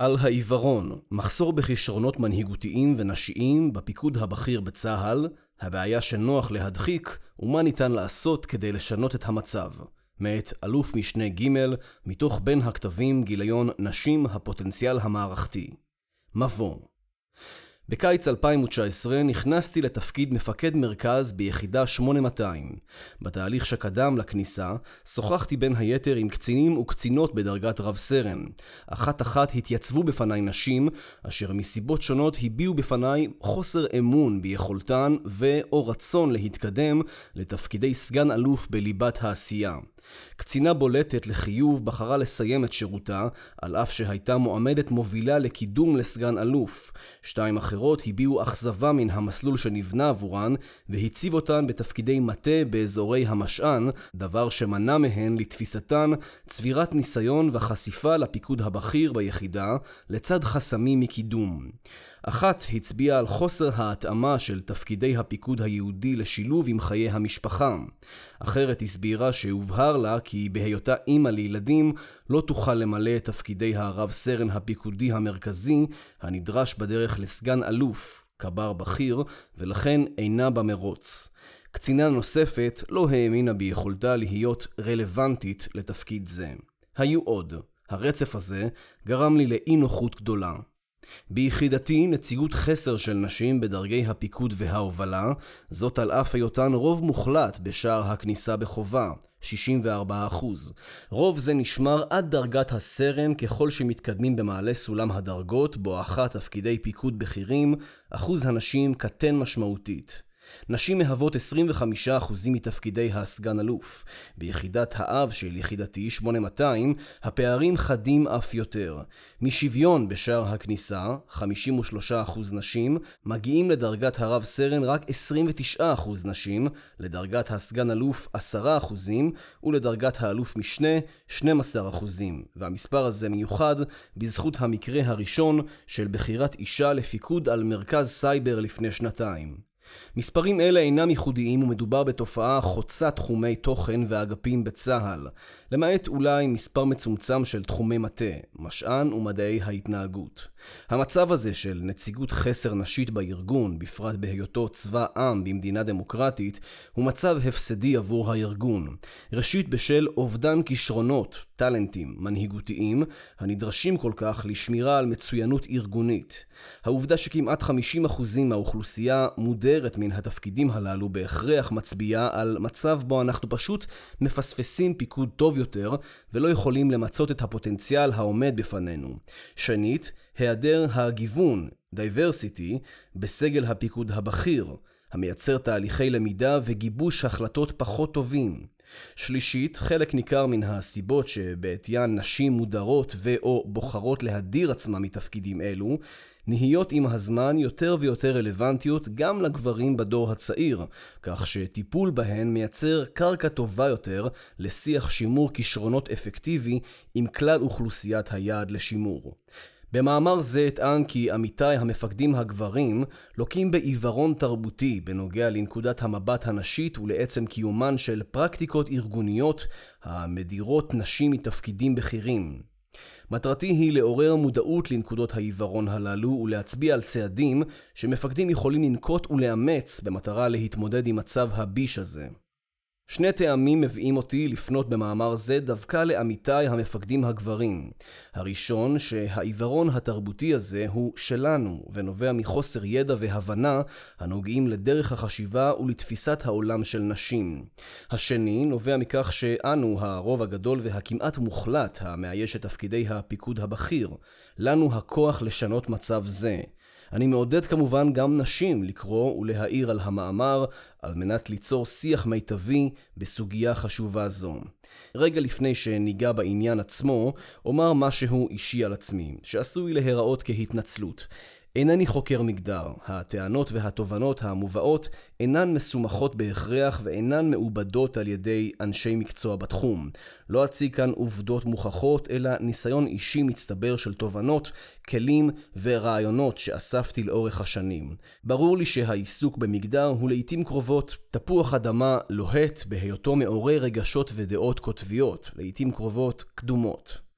על העיוורון, מחסור בכישרונות מנהיגותיים ונשיים בפיקוד הבכיר בצה"ל, הבעיה שנוח להדחיק ומה ניתן לעשות כדי לשנות את המצב. מאת אלוף משנה ג' מתוך בין הכתבים גיליון נשים הפוטנציאל המערכתי. מבוא בקיץ 2019 נכנסתי לתפקיד מפקד מרכז ביחידה 8200. בתהליך שקדם לכניסה, שוחחתי בין היתר עם קצינים וקצינות בדרגת רב סרן. אחת אחת התייצבו בפניי נשים, אשר מסיבות שונות הביעו בפניי חוסר אמון ביכולתן ו/או רצון להתקדם לתפקידי סגן אלוף בליבת העשייה. קצינה בולטת לחיוב בחרה לסיים את שירותה, על אף שהייתה מועמדת מובילה לקידום לסגן אלוף. שתיים אחרות הביעו אכזבה מן המסלול שנבנה עבורן, והציב אותן בתפקידי מטה באזורי המשען, דבר שמנע מהן, לתפיסתן, צבירת ניסיון וחשיפה לפיקוד הבכיר ביחידה, לצד חסמים מקידום. אחת הצביעה על חוסר ההתאמה של תפקידי הפיקוד היהודי לשילוב עם חיי המשפחה. אחרת הסבירה שהובהר לה כי בהיותה אימא לילדים לא תוכל למלא את תפקידי הרב סרן הפיקודי המרכזי הנדרש בדרך לסגן אלוף, קבר בכיר, ולכן אינה במרוץ. קצינה נוספת לא האמינה ביכולתה להיות רלוונטית לתפקיד זה. היו עוד. הרצף הזה גרם לי לאי נוחות גדולה. ביחידתי נציגות חסר של נשים בדרגי הפיקוד וההובלה, זאת על אף היותן רוב מוחלט בשער הכניסה בחובה, 64%. רוב זה נשמר עד דרגת הסרן ככל שמתקדמים במעלה סולם הדרגות, בואכה תפקידי פיקוד בכירים, אחוז הנשים קטן משמעותית. נשים מהוות 25% מתפקידי הסגן אלוף. ביחידת האב של יחידתי 8200, הפערים חדים אף יותר. משוויון בשער הכניסה, 53% נשים, מגיעים לדרגת הרב סרן רק 29% נשים, לדרגת הסגן אלוף 10% ולדרגת האלוף משנה 12%. והמספר הזה מיוחד בזכות המקרה הראשון של בחירת אישה לפיקוד על מרכז סייבר לפני שנתיים. מספרים אלה אינם ייחודיים ומדובר בתופעה חוצה תחומי תוכן ואגפים בצה"ל, למעט אולי מספר מצומצם של תחומי מטה, משען ומדעי ההתנהגות. המצב הזה של נציגות חסר נשית בארגון, בפרט בהיותו צבא עם במדינה דמוקרטית, הוא מצב הפסדי עבור הארגון. ראשית בשל אובדן כישרונות, טאלנטים מנהיגותיים הנדרשים כל כך לשמירה על מצוינות ארגונית. העובדה שכמעט 50% מהאוכלוסייה מודרת מן התפקידים הללו בהכרח מצביעה על מצב בו אנחנו פשוט מפספסים פיקוד טוב יותר ולא יכולים למצות את הפוטנציאל העומד בפנינו. שנית, היעדר הגיוון, diversity, בסגל הפיקוד הבכיר, המייצר תהליכי למידה וגיבוש החלטות פחות טובים. שלישית, חלק ניכר מן הסיבות שבעטיין נשים מודרות ו/או בוחרות להדיר עצמן מתפקידים אלו, נהיות עם הזמן יותר ויותר רלוונטיות גם לגברים בדור הצעיר, כך שטיפול בהן מייצר קרקע טובה יותר לשיח שימור כישרונות אפקטיבי עם כלל אוכלוסיית היעד לשימור. במאמר זה אטען כי עמיתיי המפקדים הגברים לוקים בעיוורון תרבותי בנוגע לנקודת המבט הנשית ולעצם קיומן של פרקטיקות ארגוניות המדירות נשים מתפקידים בכירים. מטרתי היא לעורר מודעות לנקודות העיוורון הללו ולהצביע על צעדים שמפקדים יכולים לנקוט ולאמץ במטרה להתמודד עם מצב הביש הזה. שני טעמים מביאים אותי לפנות במאמר זה דווקא לעמיתיי המפקדים הגברים. הראשון, שהעיוורון התרבותי הזה הוא שלנו, ונובע מחוסר ידע והבנה הנוגעים לדרך החשיבה ולתפיסת העולם של נשים. השני, נובע מכך שאנו, הרוב הגדול והכמעט מוחלט המאייש את תפקידי הפיקוד הבכיר, לנו הכוח לשנות מצב זה. אני מעודד כמובן גם נשים לקרוא ולהעיר על המאמר על מנת ליצור שיח מיטבי בסוגיה חשובה זו. רגע לפני שניגע בעניין עצמו, אומר משהו אישי על עצמי, שעשוי להיראות כהתנצלות. אינני חוקר מגדר, הטענות והתובנות המובאות אינן מסומכות בהכרח ואינן מעובדות על ידי אנשי מקצוע בתחום. לא אציג כאן עובדות מוכחות, אלא ניסיון אישי מצטבר של תובנות, כלים ורעיונות שאספתי לאורך השנים. ברור לי שהעיסוק במגדר הוא לעיתים קרובות תפוח אדמה לוהט בהיותו מעורר רגשות ודעות קוטביות, לעיתים קרובות קדומות.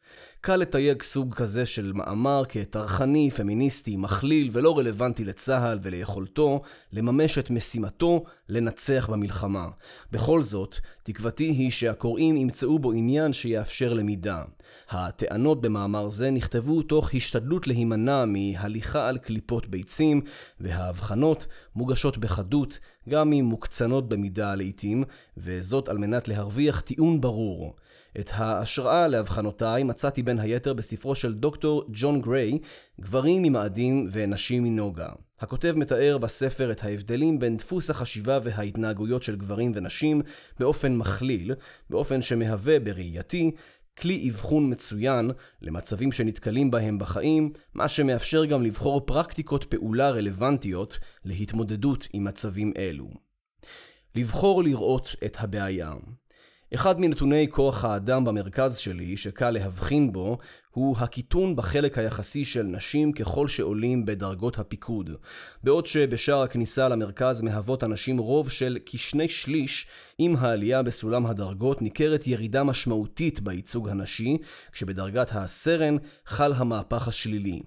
קל לתייג סוג כזה של מאמר כטרחני, פמיניסטי, מכליל ולא רלוונטי לצה"ל וליכולתו לממש את משימתו לנצח במלחמה. בכל זאת, תקוותי היא שהקוראים ימצאו בו עניין שיאפשר למידה. הטענות במאמר זה נכתבו תוך השתדלות להימנע מהליכה על קליפות ביצים, וההבחנות מוגשות בחדות, גם אם מוקצנות במידה לעיתים, וזאת על מנת להרוויח טיעון ברור. את ההשראה להבחנותיי מצאתי בין היתר בספרו של דוקטור ג'ון גריי, גברים ממאדים ונשים מנוגה. הכותב מתאר בספר את ההבדלים בין דפוס החשיבה וההתנהגויות של גברים ונשים באופן מכליל, באופן שמהווה בראייתי כלי אבחון מצוין למצבים שנתקלים בהם בחיים, מה שמאפשר גם לבחור פרקטיקות פעולה רלוונטיות להתמודדות עם מצבים אלו. לבחור לראות את הבעיה. אחד מנתוני כוח האדם במרכז שלי, שקל להבחין בו, הוא הקיטון בחלק היחסי של נשים ככל שעולים בדרגות הפיקוד. בעוד שבשער הכניסה למרכז מהוות הנשים רוב של כשני שליש, עם העלייה בסולם הדרגות ניכרת ירידה משמעותית בייצוג הנשי, כשבדרגת הסרן חל המהפך השלילי.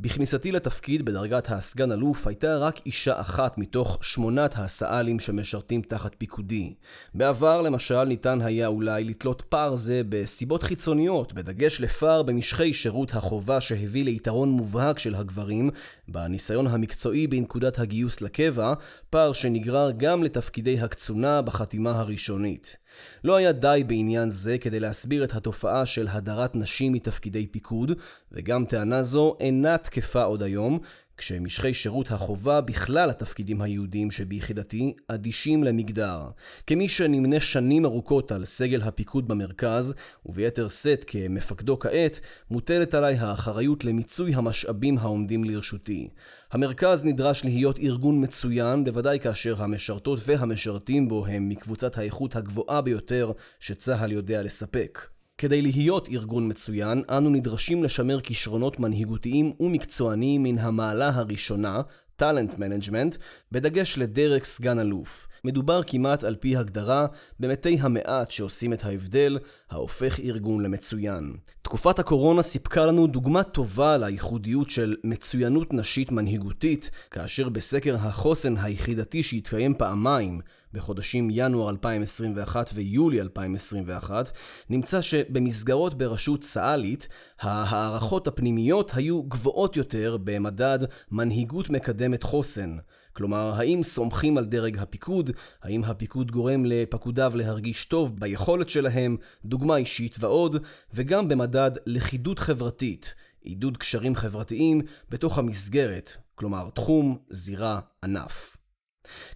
בכניסתי לתפקיד בדרגת הסגן אלוף הייתה רק אישה אחת מתוך שמונת הסא"לים שמשרתים תחת פיקודי. בעבר למשל ניתן היה אולי לתלות פער זה בסיבות חיצוניות, בדגש לפער במש... משכי שירות החובה שהביא ליתרון מובהק של הגברים בניסיון המקצועי בנקודת הגיוס לקבע, פער שנגרר גם לתפקידי הקצונה בחתימה הראשונית. לא היה די בעניין זה כדי להסביר את התופעה של הדרת נשים מתפקידי פיקוד, וגם טענה זו אינה תקפה עוד היום, כשמשכי שירות החובה בכלל התפקידים היהודיים שביחידתי אדישים למגדר. כמי שנמנה שנים ארוכות על סגל הפיקוד במרכז, וביתר שאת כמפקדו כעת, מוטלת עליי האחריות למיצוי המשאבים העומדים לרשותי. המרכז נדרש להיות ארגון מצוין, בוודאי כאשר המשרתות והמשרתים בו הם מקבוצת האיכות הגבוהה ביותר שצה"ל יודע לספק. כדי להיות ארגון מצוין, אנו נדרשים לשמר כישרונות מנהיגותיים ומקצועניים מן המעלה הראשונה, talent management, בדגש לדרג סגן אלוף. מדובר כמעט על פי הגדרה במתי המעט שעושים את ההבדל, ההופך ארגון למצוין. תקופת הקורונה סיפקה לנו דוגמה טובה לייחודיות של מצוינות נשית מנהיגותית, כאשר בסקר החוסן היחידתי שהתקיים פעמיים, בחודשים ינואר 2021 ויולי 2021, נמצא שבמסגרות בראשות צה"לית, ההערכות הפנימיות היו גבוהות יותר במדד מנהיגות מקדמת חוסן. כלומר, האם סומכים על דרג הפיקוד? האם הפיקוד גורם לפקודיו להרגיש טוב ביכולת שלהם, דוגמה אישית ועוד, וגם במדד לכידות חברתית, עידוד קשרים חברתיים בתוך המסגרת, כלומר תחום, זירה, ענף.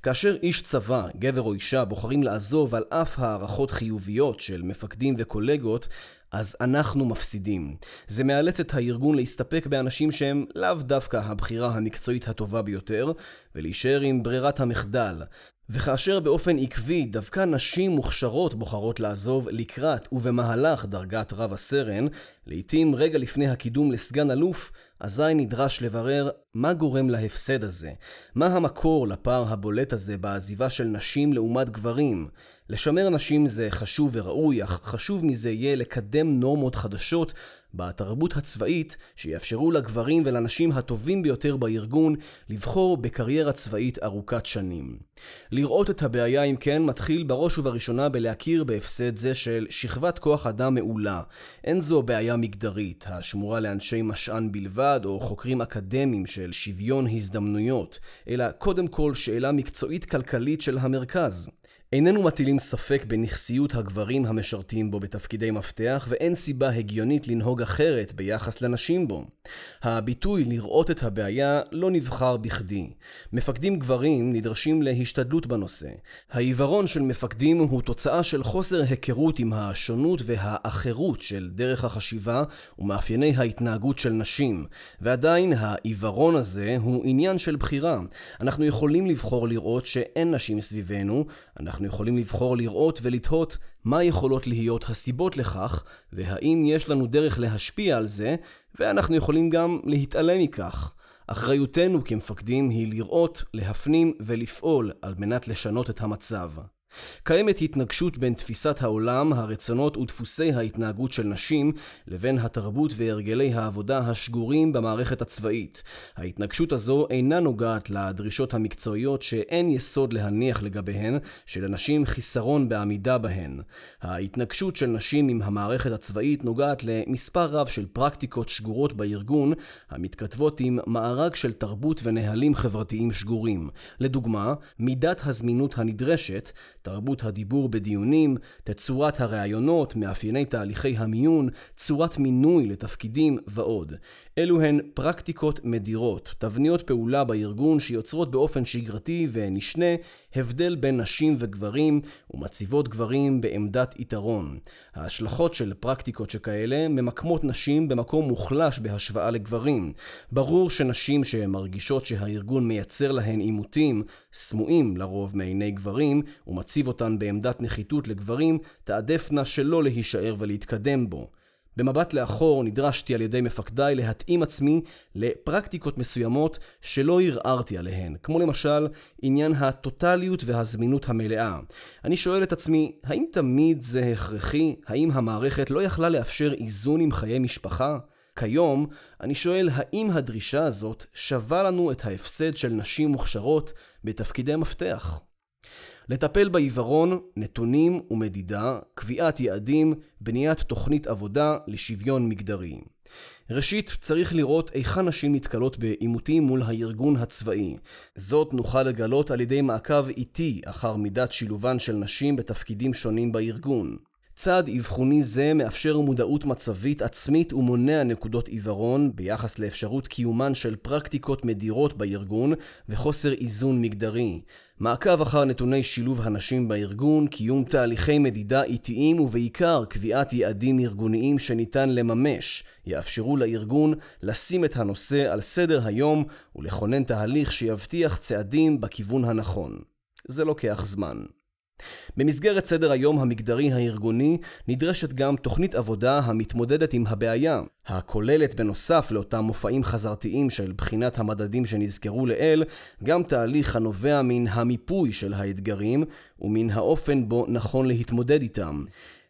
כאשר איש צבא, גבר או אישה, בוחרים לעזוב על אף הערכות חיוביות של מפקדים וקולגות, אז אנחנו מפסידים. זה מאלץ את הארגון להסתפק באנשים שהם לאו דווקא הבחירה המקצועית הטובה ביותר, ולהישאר עם ברירת המחדל. וכאשר באופן עקבי דווקא נשים מוכשרות בוחרות לעזוב לקראת ובמהלך דרגת רב הסרן, לעתים רגע לפני הקידום לסגן אלוף, אזי נדרש לברר מה גורם להפסד הזה, מה המקור לפער הבולט הזה בעזיבה של נשים לעומת גברים. לשמר נשים זה חשוב וראוי, אך חשוב מזה יהיה לקדם נורמות חדשות בתרבות הצבאית שיאפשרו לגברים ולנשים הטובים ביותר בארגון לבחור בקריירה צבאית ארוכת שנים. לראות את הבעיה אם כן מתחיל בראש ובראשונה בלהכיר בהפסד זה של שכבת כוח אדם מעולה. אין זו בעיה מגדרית, השמורה לאנשי משען בלבד או חוקרים אקדמיים של שוויון הזדמנויות, אלא קודם כל שאלה מקצועית כלכלית של המרכז. איננו מטילים ספק בנכסיות הגברים המשרתים בו בתפקידי מפתח, ואין סיבה הגיונית לנהוג אחרת ביחס לנשים בו. הביטוי לראות את הבעיה לא נבחר בכדי. מפקדים גברים נדרשים להשתדלות בנושא. העיוורון של מפקדים הוא תוצאה של חוסר היכרות עם השונות והאחרות של דרך החשיבה ומאפייני ההתנהגות של נשים. ועדיין העיוורון הזה הוא עניין של בחירה. אנחנו יכולים לבחור לראות שאין נשים סביבנו, אנחנו אנחנו יכולים לבחור לראות ולתהות מה יכולות להיות הסיבות לכך, והאם יש לנו דרך להשפיע על זה, ואנחנו יכולים גם להתעלם מכך. אחריותנו כמפקדים היא לראות, להפנים ולפעול על מנת לשנות את המצב. קיימת התנגשות בין תפיסת העולם, הרצונות ודפוסי ההתנהגות של נשים, לבין התרבות והרגלי העבודה השגורים במערכת הצבאית. ההתנגשות הזו אינה נוגעת לדרישות המקצועיות שאין יסוד להניח לגביהן, שלנשים חיסרון בעמידה בהן. ההתנגשות של נשים עם המערכת הצבאית נוגעת למספר רב של פרקטיקות שגורות בארגון, המתכתבות עם מארג של תרבות ונהלים חברתיים שגורים. לדוגמה, מידת הזמינות הנדרשת, תרבות הדיבור בדיונים, תצורת הראיונות, מאפייני תהליכי המיון, צורת מינוי לתפקידים ועוד. אלו הן פרקטיקות מדירות, תבניות פעולה בארגון שיוצרות באופן שגרתי ונשנה הבדל בין נשים וגברים ומציבות גברים בעמדת יתרון. ההשלכות של פרקטיקות שכאלה ממקמות נשים במקום מוחלש בהשוואה לגברים. ברור שנשים שמרגישות שהארגון מייצר להן עימותים, סמויים לרוב מעיני גברים, ומציב אותן בעמדת נחיתות לגברים, תעדפנה שלא להישאר ולהתקדם בו. במבט לאחור נדרשתי על ידי מפקדיי להתאים עצמי לפרקטיקות מסוימות שלא ערערתי עליהן, כמו למשל עניין הטוטליות והזמינות המלאה. אני שואל את עצמי, האם תמיד זה הכרחי? האם המערכת לא יכלה לאפשר איזון עם חיי משפחה? כיום, אני שואל האם הדרישה הזאת שווה לנו את ההפסד של נשים מוכשרות בתפקידי מפתח? לטפל בעיוורון, נתונים ומדידה, קביעת יעדים, בניית תוכנית עבודה לשוויון מגדרי. ראשית, צריך לראות היכן נשים נתקלות בעימותים מול הארגון הצבאי. זאת נוכל לגלות על ידי מעקב איטי אחר מידת שילובן של נשים בתפקידים שונים בארגון. צעד אבחוני זה מאפשר מודעות מצבית עצמית ומונע נקודות עיוורון ביחס לאפשרות קיומן של פרקטיקות מדירות בארגון וחוסר איזון מגדרי. מעקב אחר נתוני שילוב הנשים בארגון, קיום תהליכי מדידה איטיים ובעיקר קביעת יעדים ארגוניים שניתן לממש, יאפשרו לארגון לשים את הנושא על סדר היום ולכונן תהליך שיבטיח צעדים בכיוון הנכון. זה לוקח זמן. במסגרת סדר היום המגדרי הארגוני נדרשת גם תוכנית עבודה המתמודדת עם הבעיה, הכוללת בנוסף לאותם מופעים חזרתיים של בחינת המדדים שנזכרו לעיל, גם תהליך הנובע מן המיפוי של האתגרים ומן האופן בו נכון להתמודד איתם.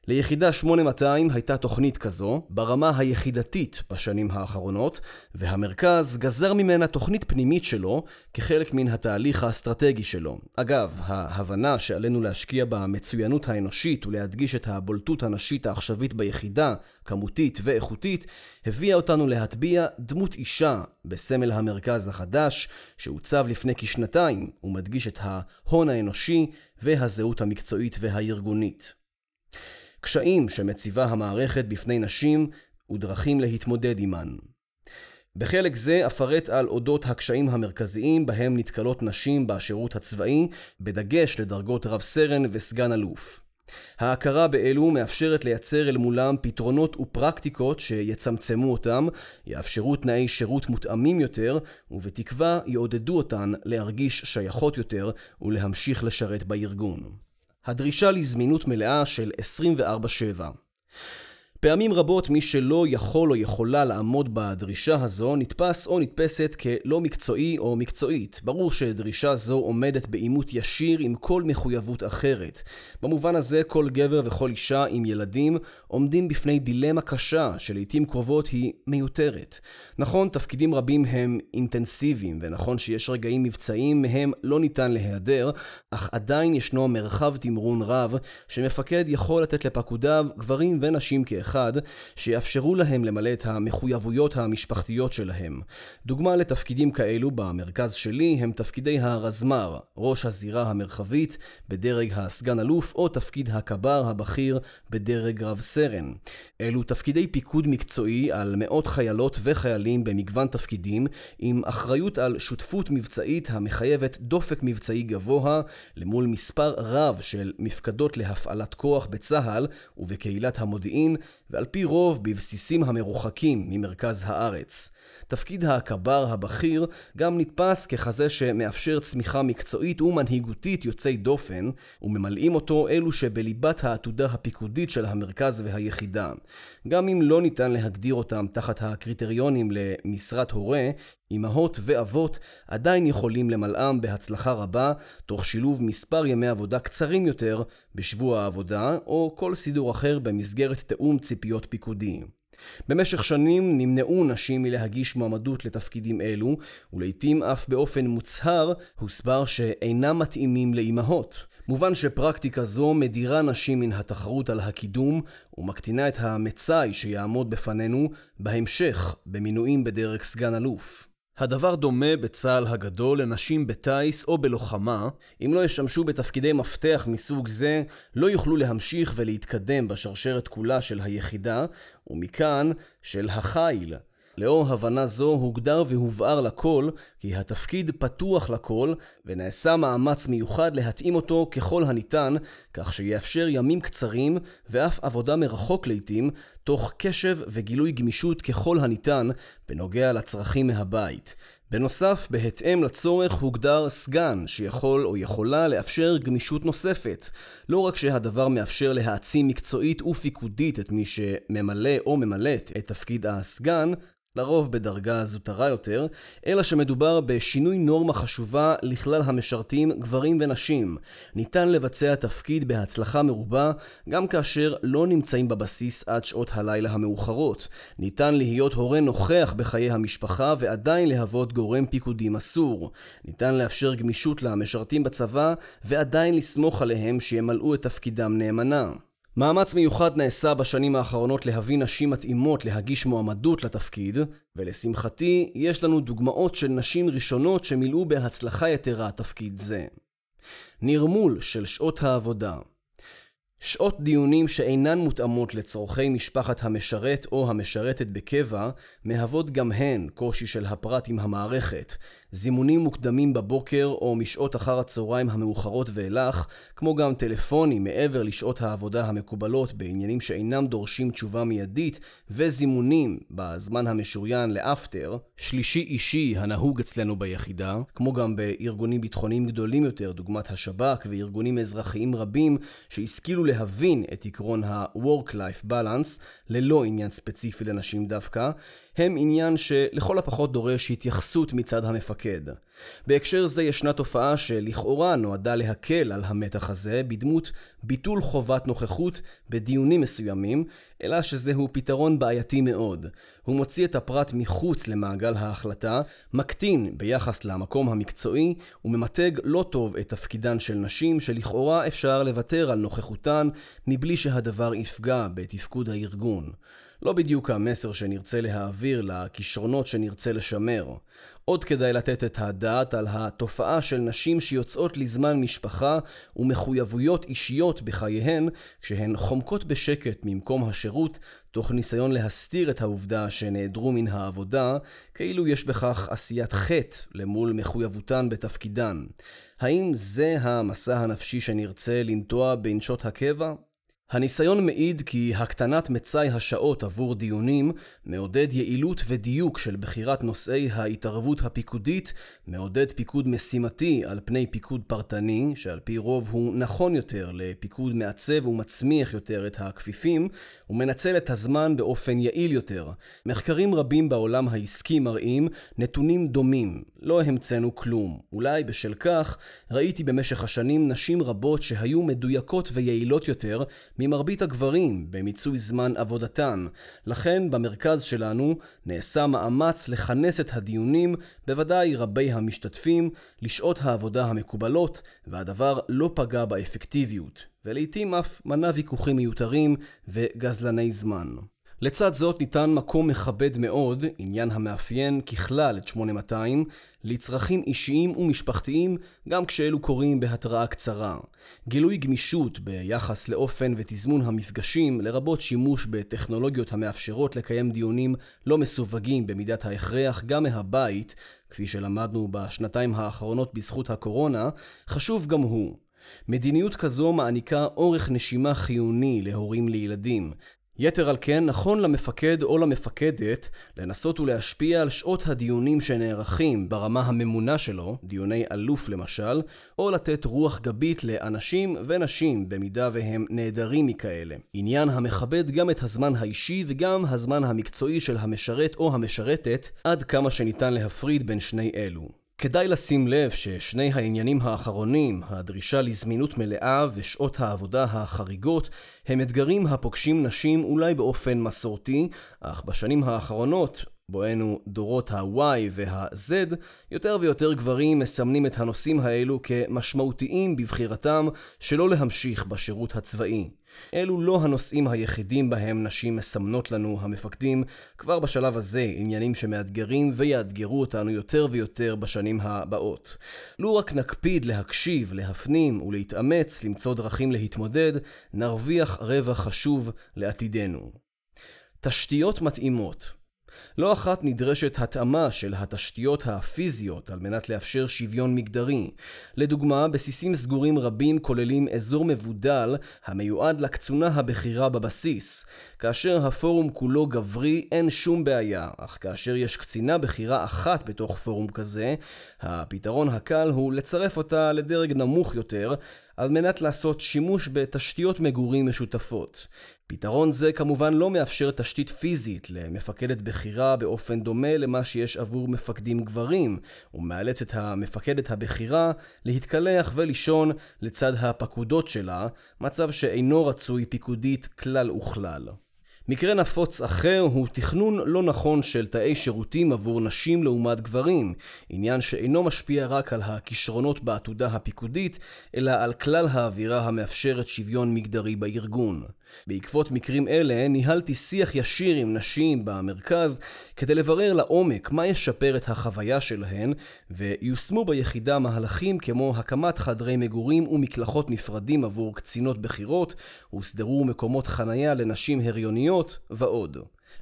ליחידה 8200 הייתה תוכנית כזו, ברמה היחידתית בשנים האחרונות, והמרכז גזר ממנה תוכנית פנימית שלו כחלק מן התהליך האסטרטגי שלו. אגב, ההבנה שעלינו להשקיע במצוינות האנושית ולהדגיש את הבולטות הנשית העכשווית ביחידה, כמותית ואיכותית, הביאה אותנו להטביע דמות אישה בסמל המרכז החדש, שהוצב לפני כשנתיים ומדגיש את ההון האנושי והזהות המקצועית והארגונית. קשיים שמציבה המערכת בפני נשים ודרכים להתמודד עימן. בחלק זה אפרט על אודות הקשיים המרכזיים בהם נתקלות נשים בשירות הצבאי, בדגש לדרגות רב סרן וסגן אלוף. ההכרה באלו מאפשרת לייצר אל מולם פתרונות ופרקטיקות שיצמצמו אותם, יאפשרו תנאי שירות מותאמים יותר, ובתקווה יעודדו אותן להרגיש שייכות יותר ולהמשיך לשרת בארגון. הדרישה לזמינות מלאה של 24/7. פעמים רבות מי שלא יכול או יכולה לעמוד בדרישה הזו נתפס או נתפסת כלא מקצועי או מקצועית. ברור שדרישה זו עומדת בעימות ישיר עם כל מחויבות אחרת. במובן הזה כל גבר וכל אישה עם ילדים עומדים בפני דילמה קשה שלעיתים קרובות היא מיותרת. נכון, תפקידים רבים הם אינטנסיביים, ונכון שיש רגעים מבצעיים מהם לא ניתן להיעדר, אך עדיין ישנו מרחב תמרון רב שמפקד יכול לתת לפקודיו גברים ונשים כאחד. אחד שיאפשרו להם למלא את המחויבויות המשפחתיות שלהם. דוגמה לתפקידים כאלו במרכז שלי הם תפקידי הרזמר, ראש הזירה המרחבית בדרג הסגן אלוף או תפקיד הקבר הבכיר בדרג רב סרן. אלו תפקידי פיקוד מקצועי על מאות חיילות וחיילים במגוון תפקידים עם אחריות על שותפות מבצעית המחייבת דופק מבצעי גבוה למול מספר רב של מפקדות להפעלת כוח בצה"ל ובקהילת המודיעין ועל פי רוב בבסיסים המרוחקים ממרכז הארץ. תפקיד הקבר הבכיר גם נתפס ככזה שמאפשר צמיחה מקצועית ומנהיגותית יוצאי דופן, וממלאים אותו אלו שבליבת העתודה הפיקודית של המרכז והיחידה. גם אם לא ניתן להגדיר אותם תחת הקריטריונים למשרת הורה, אמהות ואבות עדיין יכולים למלאם בהצלחה רבה, תוך שילוב מספר ימי עבודה קצרים יותר בשבוע העבודה, או כל סידור אחר במסגרת תאום ציפיות פיקודי. במשך שנים נמנעו נשים מלהגיש מועמדות לתפקידים אלו, ולעיתים אף באופן מוצהר הוסבר שאינם מתאימים לאימהות. מובן שפרקטיקה זו מדירה נשים מן התחרות על הקידום ומקטינה את המצאי שיעמוד בפנינו בהמשך במינויים בדרג סגן אלוף. הדבר דומה בצה"ל הגדול לנשים בטיס או בלוחמה, אם לא ישמשו בתפקידי מפתח מסוג זה, לא יוכלו להמשיך ולהתקדם בשרשרת כולה של היחידה, ומכאן של החיל. לאור הבנה זו הוגדר והובהר לכל כי התפקיד פתוח לכל ונעשה מאמץ מיוחד להתאים אותו ככל הניתן כך שיאפשר ימים קצרים ואף עבודה מרחוק לעתים תוך קשב וגילוי גמישות ככל הניתן בנוגע לצרכים מהבית. בנוסף, בהתאם לצורך הוגדר סגן שיכול או יכולה לאפשר גמישות נוספת. לא רק שהדבר מאפשר להעצים מקצועית ופיקודית את מי שממלא או ממלאת את תפקיד הסגן, לרוב בדרגה זוטרה יותר, אלא שמדובר בשינוי נורמה חשובה לכלל המשרתים, גברים ונשים. ניתן לבצע תפקיד בהצלחה מרובה, גם כאשר לא נמצאים בבסיס עד שעות הלילה המאוחרות. ניתן להיות הורה נוכח בחיי המשפחה ועדיין להוות גורם פיקודי מסור. ניתן לאפשר גמישות למשרתים בצבא ועדיין לסמוך עליהם שימלאו את תפקידם נאמנה. מאמץ מיוחד נעשה בשנים האחרונות להביא נשים מתאימות להגיש מועמדות לתפקיד, ולשמחתי יש לנו דוגמאות של נשים ראשונות שמילאו בהצלחה יתרה תפקיד זה. נרמול של שעות העבודה שעות דיונים שאינן מותאמות לצורכי משפחת המשרת או המשרתת בקבע, מהוות גם הן קושי של הפרט עם המערכת, זימונים מוקדמים בבוקר או משעות אחר הצהריים המאוחרות ואילך, כמו גם טלפונים מעבר לשעות העבודה המקובלות בעניינים שאינם דורשים תשובה מיידית, וזימונים בזמן המשוריין לאפטר, שלישי אישי הנהוג אצלנו ביחידה, כמו גם בארגונים ביטחוניים גדולים יותר, דוגמת השב"כ וארגונים אזרחיים רבים שהשכילו להבין את עקרון ה-work-life balance, ללא עניין ספציפי לנשים דווקא, הם עניין שלכל הפחות דורש התייחסות מצד המפקד. בהקשר זה ישנה תופעה שלכאורה נועדה להקל על המתח הזה בדמות ביטול חובת נוכחות בדיונים מסוימים, אלא שזהו פתרון בעייתי מאוד. הוא מוציא את הפרט מחוץ למעגל ההחלטה, מקטין ביחס למקום המקצועי, וממתג לא טוב את תפקידן של נשים שלכאורה אפשר לוותר על נוכחותן מבלי שהדבר יפגע בתפקוד הארגון. לא בדיוק המסר שנרצה להעביר לכישרונות שנרצה לשמר. עוד כדאי לתת את הדעת על התופעה של נשים שיוצאות לזמן משפחה ומחויבויות אישיות בחייהן כשהן חומקות בשקט ממקום השירות תוך ניסיון להסתיר את העובדה שנעדרו מן העבודה, כאילו יש בכך עשיית חטא למול מחויבותן בתפקידן. האם זה המסע הנפשי שנרצה לנטוע בנשות הקבע? הניסיון מעיד כי הקטנת מצאי השעות עבור דיונים מעודד יעילות ודיוק של בחירת נושאי ההתערבות הפיקודית, מעודד פיקוד משימתי על פני פיקוד פרטני, שעל פי רוב הוא נכון יותר לפיקוד מעצב ומצמיח יותר את הכפיפים, ומנצל את הזמן באופן יעיל יותר. מחקרים רבים בעולם העסקי מראים נתונים דומים, לא המצאנו כלום. אולי בשל כך ראיתי במשך השנים נשים רבות שהיו מדויקות ויעילות יותר ממרבית הגברים במיצוי זמן עבודתן. לכן במרכז שלנו נעשה מאמץ לכנס את הדיונים, בוודאי רבי המשתתפים, לשעות העבודה המקובלות, והדבר לא פגע באפקטיביות, ולעיתים אף מנע ויכוחים מיותרים וגזלני זמן. לצד זאת ניתן מקום מכבד מאוד, עניין המאפיין ככלל את 8200, לצרכים אישיים ומשפחתיים גם כשאלו קורים בהתראה קצרה. גילוי גמישות ביחס לאופן ותזמון המפגשים, לרבות שימוש בטכנולוגיות המאפשרות לקיים דיונים לא מסווגים במידת ההכרח גם מהבית, כפי שלמדנו בשנתיים האחרונות בזכות הקורונה, חשוב גם הוא. מדיניות כזו מעניקה אורך נשימה חיוני להורים לילדים. יתר על כן, נכון למפקד או למפקדת לנסות ולהשפיע על שעות הדיונים שנערכים ברמה הממונה שלו, דיוני אלוף למשל, או לתת רוח גבית לאנשים ונשים במידה והם נעדרים מכאלה. עניין המכבד גם את הזמן האישי וגם הזמן המקצועי של המשרת או המשרתת, עד כמה שניתן להפריד בין שני אלו. כדאי לשים לב ששני העניינים האחרונים, הדרישה לזמינות מלאה ושעות העבודה החריגות, הם אתגרים הפוגשים נשים אולי באופן מסורתי, אך בשנים האחרונות, בואנו דורות ה-Y וה-Z, יותר ויותר גברים מסמנים את הנושאים האלו כמשמעותיים בבחירתם שלא להמשיך בשירות הצבאי. אלו לא הנושאים היחידים בהם נשים מסמנות לנו המפקדים, כבר בשלב הזה עניינים שמאתגרים ויאתגרו אותנו יותר ויותר בשנים הבאות. לו רק נקפיד להקשיב, להפנים ולהתאמץ למצוא דרכים להתמודד, נרוויח רווח חשוב לעתידנו. תשתיות מתאימות לא אחת נדרשת התאמה של התשתיות הפיזיות על מנת לאפשר שוויון מגדרי. לדוגמה, בסיסים סגורים רבים כוללים אזור מבודל המיועד לקצונה הבכירה בבסיס. כאשר הפורום כולו גברי אין שום בעיה, אך כאשר יש קצינה בכירה אחת בתוך פורום כזה, הפתרון הקל הוא לצרף אותה לדרג נמוך יותר, על מנת לעשות שימוש בתשתיות מגורים משותפות. פתרון זה כמובן לא מאפשר תשתית פיזית למפקדת בכירה באופן דומה למה שיש עבור מפקדים גברים, ומאלץ את המפקדת הבכירה להתקלח ולישון לצד הפקודות שלה, מצב שאינו רצוי פיקודית כלל וכלל. מקרה נפוץ אחר הוא תכנון לא נכון של תאי שירותים עבור נשים לעומת גברים, עניין שאינו משפיע רק על הכישרונות בעתודה הפיקודית, אלא על כלל האווירה המאפשרת שוויון מגדרי בארגון. בעקבות מקרים אלה ניהלתי שיח ישיר עם נשים במרכז כדי לברר לעומק מה ישפר את החוויה שלהן ויושמו ביחידה מהלכים כמו הקמת חדרי מגורים ומקלחות נפרדים עבור קצינות בכירות, הוסדרו מקומות חנייה לנשים הריוניות ועוד.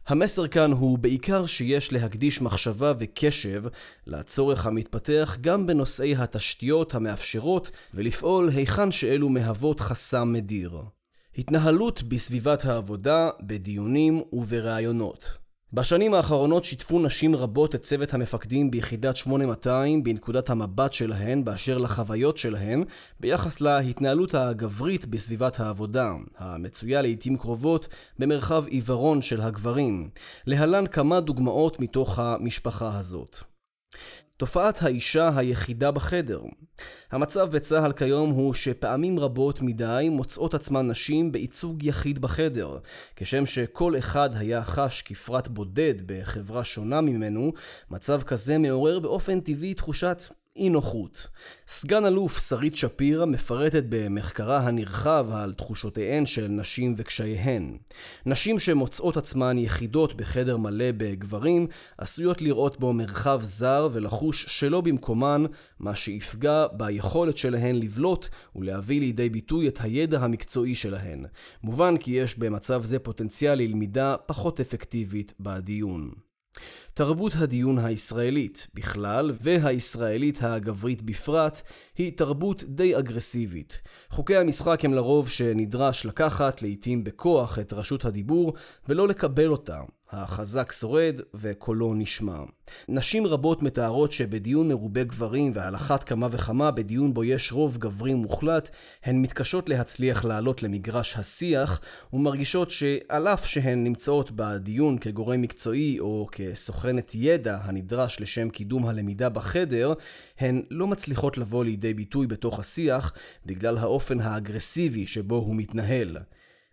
המסר כאן הוא בעיקר שיש להקדיש מחשבה וקשב לצורך המתפתח גם בנושאי התשתיות המאפשרות ולפעול היכן שאלו מהוות חסם מדיר. התנהלות בסביבת העבודה, בדיונים ובראיונות. בשנים האחרונות שיתפו נשים רבות את צוות המפקדים ביחידת 8200 בנקודת המבט שלהן באשר לחוויות שלהן ביחס להתנהלות הגברית בסביבת העבודה, המצויה לעיתים קרובות במרחב עיוורון של הגברים. להלן כמה דוגמאות מתוך המשפחה הזאת. תופעת האישה היחידה בחדר. המצב בצה"ל כיום הוא שפעמים רבות מדי מוצאות עצמן נשים בייצוג יחיד בחדר, כשם שכל אחד היה חש כפרט בודד בחברה שונה ממנו, מצב כזה מעורר באופן טבעי תחושת אי נוחות. סגן אלוף שרית שפירא מפרטת במחקרה הנרחב על תחושותיהן של נשים וקשייהן. נשים שמוצאות עצמן יחידות בחדר מלא בגברים, עשויות לראות בו מרחב זר ולחוש שלא במקומן, מה שיפגע ביכולת שלהן לבלוט ולהביא לידי ביטוי את הידע המקצועי שלהן. מובן כי יש במצב זה פוטנציאל ללמידה פחות אפקטיבית בדיון. תרבות הדיון הישראלית בכלל, והישראלית הגברית בפרט, היא תרבות די אגרסיבית. חוקי המשחק הם לרוב שנדרש לקחת, לעיתים בכוח, את רשות הדיבור, ולא לקבל אותה. החזק שורד וקולו נשמע. נשים רבות מתארות שבדיון מרובה גברים ועל אחת כמה וכמה בדיון בו יש רוב גברי מוחלט, הן מתקשות להצליח לעלות למגרש השיח ומרגישות שעל אף שהן נמצאות בדיון כגורם מקצועי או כסוכנת ידע הנדרש לשם קידום הלמידה בחדר, הן לא מצליחות לבוא לידי ביטוי בתוך השיח בגלל האופן האגרסיבי שבו הוא מתנהל.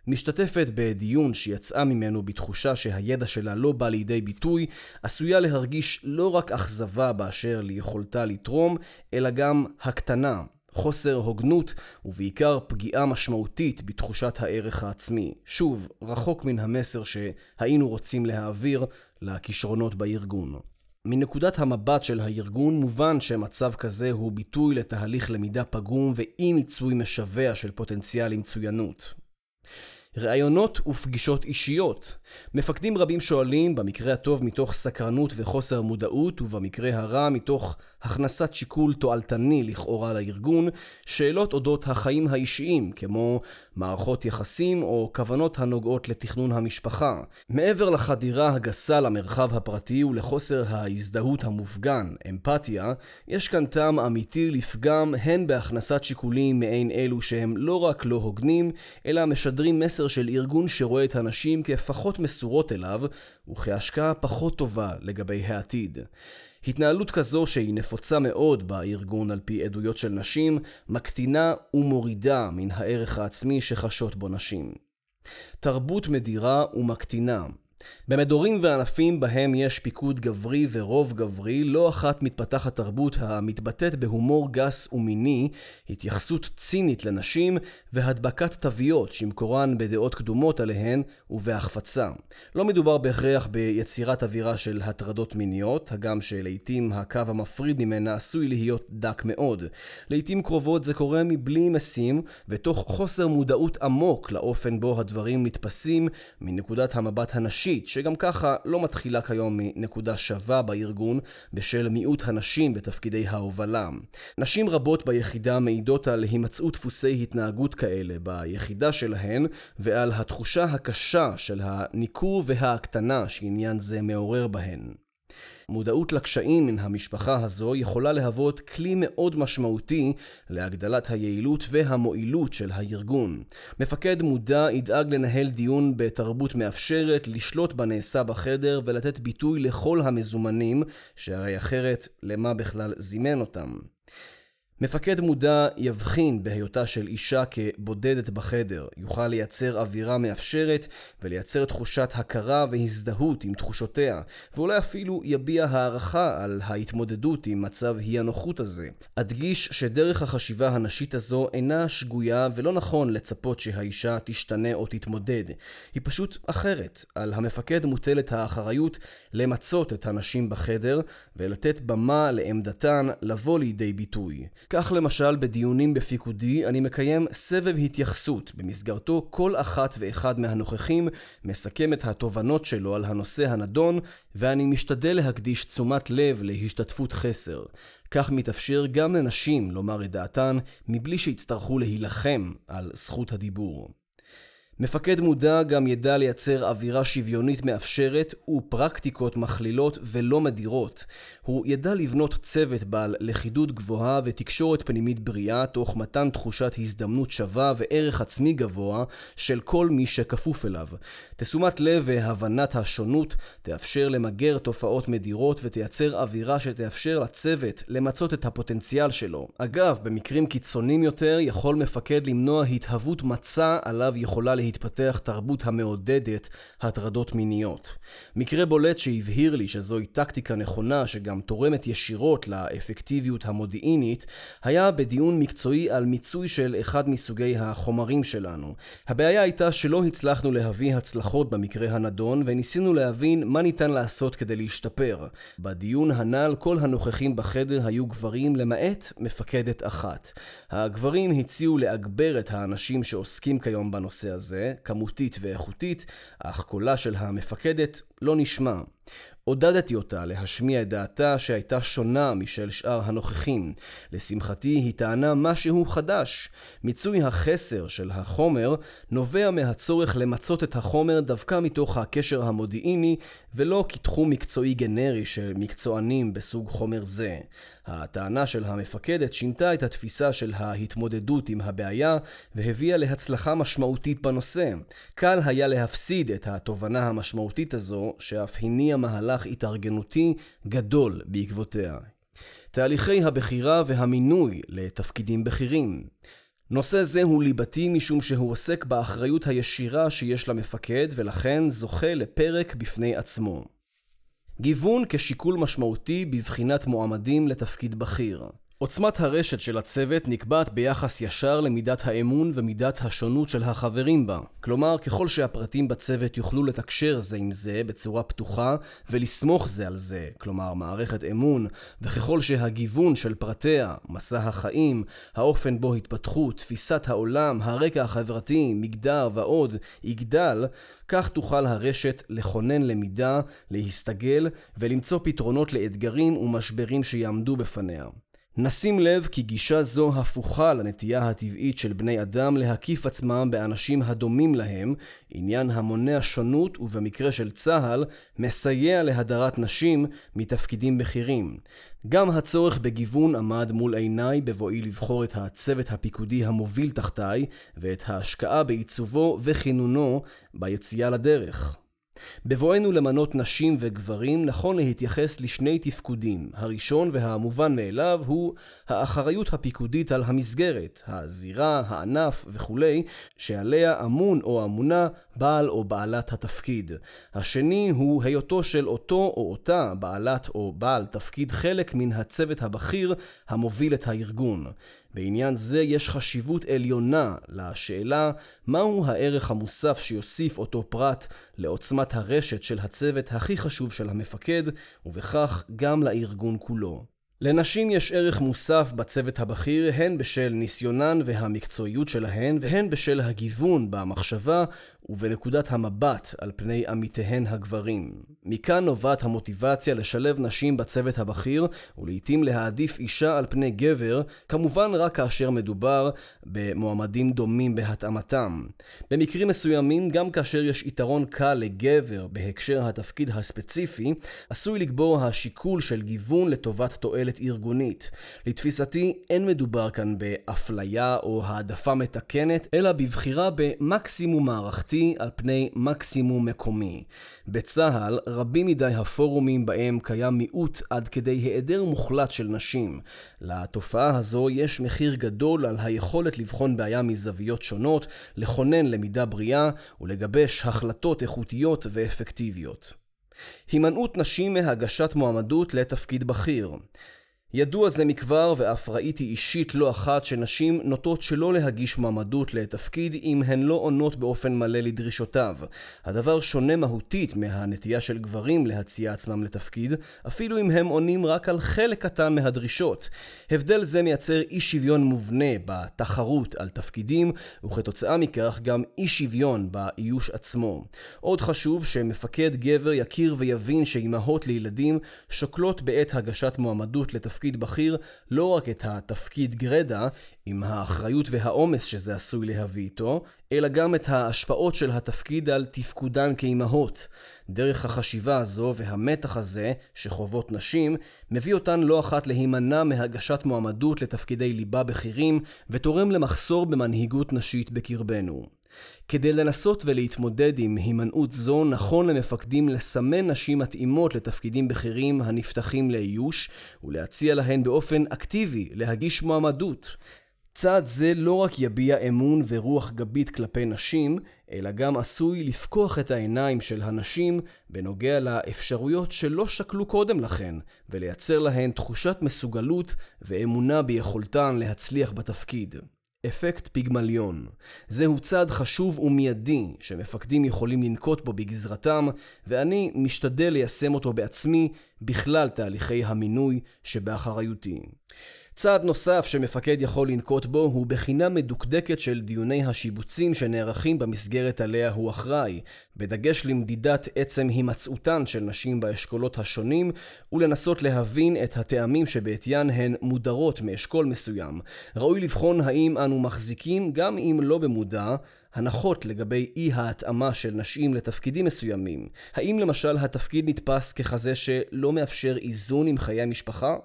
משתתפת בדיון שיצאה ממנו בתחושה שהידע שלה לא בא לידי ביטוי, עשויה להרגיש לא רק אכזבה באשר ליכולתה לתרום, אלא גם הקטנה, חוסר הוגנות ובעיקר פגיעה משמעותית בתחושת הערך העצמי. שוב, רחוק מן המסר שהיינו רוצים להעביר לכישרונות בארגון. מנקודת המבט של הארגון מובן שמצב כזה הוא ביטוי לתהליך למידה פגום ואי מיצוי משווע של פוטנציאל למצוינות. ראיונות ופגישות אישיות. מפקדים רבים שואלים, במקרה הטוב מתוך סקרנות וחוסר מודעות, ובמקרה הרע מתוך הכנסת שיקול תועלתני לכאורה לארגון, שאלות אודות החיים האישיים, כמו מערכות יחסים או כוונות הנוגעות לתכנון המשפחה. מעבר לחדירה הגסה למרחב הפרטי ולחוסר ההזדהות המופגן, אמפתיה, יש כאן טעם אמיתי לפגם הן בהכנסת שיקולים מעין אלו שהם לא רק לא הוגנים, אלא משדרים מסר של ארגון שרואה את הנשים כפחות מסורות אליו, וכהשקעה פחות טובה לגבי העתיד. התנהלות כזו שהיא נפוצה מאוד בארגון על פי עדויות של נשים, מקטינה ומורידה מן הערך העצמי שחשות בו נשים. תרבות מדירה ומקטינה, במדורים וענפים בהם יש פיקוד גברי ורוב גברי, לא אחת מתפתחת תרבות המתבטאת בהומור גס ומיני, התייחסות צינית לנשים והדבקת תוויות שמקורן בדעות קדומות עליהן ובהחפצה. לא מדובר בהכרח ביצירת אווירה של הטרדות מיניות, הגם שלעיתים הקו המפריד ממנה עשוי להיות דק מאוד. לעיתים קרובות זה קורה מבלי משים, ותוך חוסר מודעות עמוק לאופן בו הדברים נתפסים מנקודת המבט הנשי. נשית, שגם ככה לא מתחילה כיום מנקודה שווה בארגון בשל מיעוט הנשים בתפקידי ההובלה. נשים רבות ביחידה מעידות על הימצאות דפוסי התנהגות כאלה ביחידה שלהן ועל התחושה הקשה של הניכור וההקטנה שעניין זה מעורר בהן. מודעות לקשיים מן המשפחה הזו יכולה להוות כלי מאוד משמעותי להגדלת היעילות והמועילות של הארגון. מפקד מודע ידאג לנהל דיון בתרבות מאפשרת, לשלוט בנעשה בחדר ולתת ביטוי לכל המזומנים, שהרי אחרת למה בכלל זימן אותם. מפקד מודע יבחין בהיותה של אישה כבודדת בחדר, יוכל לייצר אווירה מאפשרת ולייצר תחושת הכרה והזדהות עם תחושותיה, ואולי אפילו יביע הערכה על ההתמודדות עם מצב אי הנוחות הזה. אדגיש שדרך החשיבה הנשית הזו אינה שגויה ולא נכון לצפות שהאישה תשתנה או תתמודד. היא פשוט אחרת. על המפקד מוטלת האחריות למצות את הנשים בחדר ולתת במה לעמדתן לבוא לידי ביטוי. כך למשל בדיונים בפיקודי אני מקיים סבב התייחסות במסגרתו כל אחת ואחד מהנוכחים מסכם את התובנות שלו על הנושא הנדון ואני משתדל להקדיש תשומת לב להשתתפות חסר. כך מתאפשר גם לנשים לומר את דעתן מבלי שיצטרכו להילחם על זכות הדיבור. מפקד מודע גם ידע לייצר אווירה שוויונית מאפשרת ופרקטיקות מכלילות ולא מדירות. הוא ידע לבנות צוות בעל לכידות גבוהה ותקשורת פנימית בריאה תוך מתן תחושת הזדמנות שווה וערך עצמי גבוה של כל מי שכפוף אליו. תשומת לב והבנת השונות תאפשר למגר תופעות מדירות ותייצר אווירה שתאפשר לצוות למצות את הפוטנציאל שלו. אגב, במקרים קיצוניים יותר יכול מפקד למנוע התהוות מצע עליו יכולה להתפתח תרבות המעודדת הטרדות מיניות. מקרה בולט שהבהיר לי שזוהי טקטיקה נכונה שגם תורמת ישירות לאפקטיביות המודיעינית היה בדיון מקצועי על מיצוי של אחד מסוגי החומרים שלנו. הבעיה הייתה שלא הצלחנו להביא הצלחות במקרה הנדון וניסינו להבין מה ניתן לעשות כדי להשתפר. בדיון הנ"ל כל הנוכחים בחדר היו גברים למעט מפקדת אחת. הגברים הציעו להגבר את האנשים שעוסקים כיום בנושא הזה, כמותית ואיכותית, אך קולה של המפקדת לא נשמע. עודדתי אותה להשמיע את דעתה שהייתה שונה משל שאר הנוכחים. לשמחתי היא טענה משהו חדש. מיצוי החסר של החומר נובע מהצורך למצות את החומר דווקא מתוך הקשר המודיעיני ולא כתחום מקצועי גנרי של מקצוענים בסוג חומר זה. הטענה של המפקדת שינתה את התפיסה של ההתמודדות עם הבעיה והביאה להצלחה משמעותית בנושא. קל היה להפסיד את התובנה המשמעותית הזו שאף הניע מהלך התארגנותי גדול בעקבותיה. תהליכי הבחירה והמינוי לתפקידים בכירים נושא זה הוא ליבתי משום שהוא עוסק באחריות הישירה שיש למפקד ולכן זוכה לפרק בפני עצמו. גיוון כשיקול משמעותי בבחינת מועמדים לתפקיד בכיר. עוצמת הרשת של הצוות נקבעת ביחס ישר למידת האמון ומידת השונות של החברים בה. כלומר, ככל שהפרטים בצוות יוכלו לתקשר זה עם זה בצורה פתוחה ולסמוך זה על זה, כלומר מערכת אמון, וככל שהגיוון של פרטיה, מסע החיים, האופן בו התפתחו, תפיסת העולם, הרקע החברתי, מגדר ועוד, יגדל, כך תוכל הרשת לכונן למידה, להסתגל ולמצוא פתרונות לאתגרים ומשברים שיעמדו בפניה. נשים לב כי גישה זו הפוכה לנטייה הטבעית של בני אדם להקיף עצמם באנשים הדומים להם, עניין המונע שונות ובמקרה של צה"ל, מסייע להדרת נשים מתפקידים בכירים. גם הצורך בגיוון עמד מול עיניי בבואי לבחור את הצוות הפיקודי המוביל תחתיי, ואת ההשקעה בעיצובו וכינונו ביציאה לדרך. בבואנו למנות נשים וגברים נכון להתייחס לשני תפקודים. הראשון והמובן מאליו הוא האחריות הפיקודית על המסגרת, הזירה, הענף וכולי, שעליה אמון או אמונה בעל או בעלת התפקיד. השני הוא היותו של אותו או אותה בעלת או בעל תפקיד חלק מן הצוות הבכיר המוביל את הארגון. בעניין זה יש חשיבות עליונה לשאלה מהו הערך המוסף שיוסיף אותו פרט לעוצמת הרשת של הצוות הכי חשוב של המפקד, ובכך גם לארגון כולו. לנשים יש ערך מוסף בצוות הבכיר הן בשל ניסיונן והמקצועיות שלהן והן בשל הגיוון במחשבה ובנקודת המבט על פני עמיתיהן הגברים. מכאן נובעת המוטיבציה לשלב נשים בצוות הבכיר ולעיתים להעדיף אישה על פני גבר, כמובן רק כאשר מדובר במועמדים דומים בהתאמתם. במקרים מסוימים, גם כאשר יש יתרון קל לגבר בהקשר התפקיד הספציפי, עשוי לגבור השיקול של גיוון לטובת תועלת ארגונית. לתפיסתי, אין מדובר כאן באפליה או העדפה מתקנת, אלא בבחירה במקסימום מערכתי ארצי על פני מקסימום מקומי. בצה"ל רבים מדי הפורומים בהם קיים מיעוט עד כדי היעדר מוחלט של נשים. לתופעה הזו יש מחיר גדול על היכולת לבחון בעיה מזוויות שונות, לכונן למידה בריאה ולגבש החלטות איכותיות ואפקטיביות. הימנעות נשים מהגשת מועמדות לתפקיד בכיר ידוע זה מכבר ואף ראיתי אישית לא אחת שנשים נוטות שלא להגיש מועמדות לתפקיד אם הן לא עונות באופן מלא לדרישותיו. הדבר שונה מהותית מהנטייה של גברים להציע עצמם לתפקיד, אפילו אם הם עונים רק על חלק קטן מהדרישות. הבדל זה מייצר אי שוויון מובנה בתחרות על תפקידים, וכתוצאה מכך גם אי שוויון באיוש עצמו. עוד חשוב שמפקד גבר יכיר ויבין שאימהות לילדים שוקלות בעת הגשת מועמדות לתפקיד תפקיד בכיר לא רק את התפקיד גרדה, עם האחריות והעומס שזה עשוי להביא איתו, אלא גם את ההשפעות של התפקיד על תפקודן כאימהות. דרך החשיבה הזו והמתח הזה שחוות נשים, מביא אותן לא אחת להימנע מהגשת מועמדות לתפקידי ליבה בכירים, ותורם למחסור במנהיגות נשית בקרבנו. כדי לנסות ולהתמודד עם הימנעות זו, נכון למפקדים לסמן נשים מתאימות לתפקידים בכירים הנפתחים לאיוש, ולהציע להן באופן אקטיבי להגיש מועמדות. צעד זה לא רק יביע אמון ורוח גבית כלפי נשים, אלא גם עשוי לפקוח את העיניים של הנשים בנוגע לאפשרויות שלא שקלו קודם לכן, ולייצר להן תחושת מסוגלות ואמונה ביכולתן להצליח בתפקיד. אפקט פיגמליון. זהו צעד חשוב ומיידי שמפקדים יכולים לנקוט בו בגזרתם, ואני משתדל ליישם אותו בעצמי בכלל תהליכי המינוי שבאחריותי. צעד נוסף שמפקד יכול לנקוט בו הוא בחינה מדוקדקת של דיוני השיבוצים שנערכים במסגרת עליה הוא אחראי, בדגש למדידת עצם הימצאותן של נשים באשכולות השונים, ולנסות להבין את הטעמים שבעטיין הן מודרות מאשכול מסוים. ראוי לבחון האם אנו מחזיקים, גם אם לא במודע, הנחות לגבי אי ההתאמה של נשים לתפקידים מסוימים. האם למשל התפקיד נתפס ככזה שלא מאפשר איזון עם חיי המשפחה?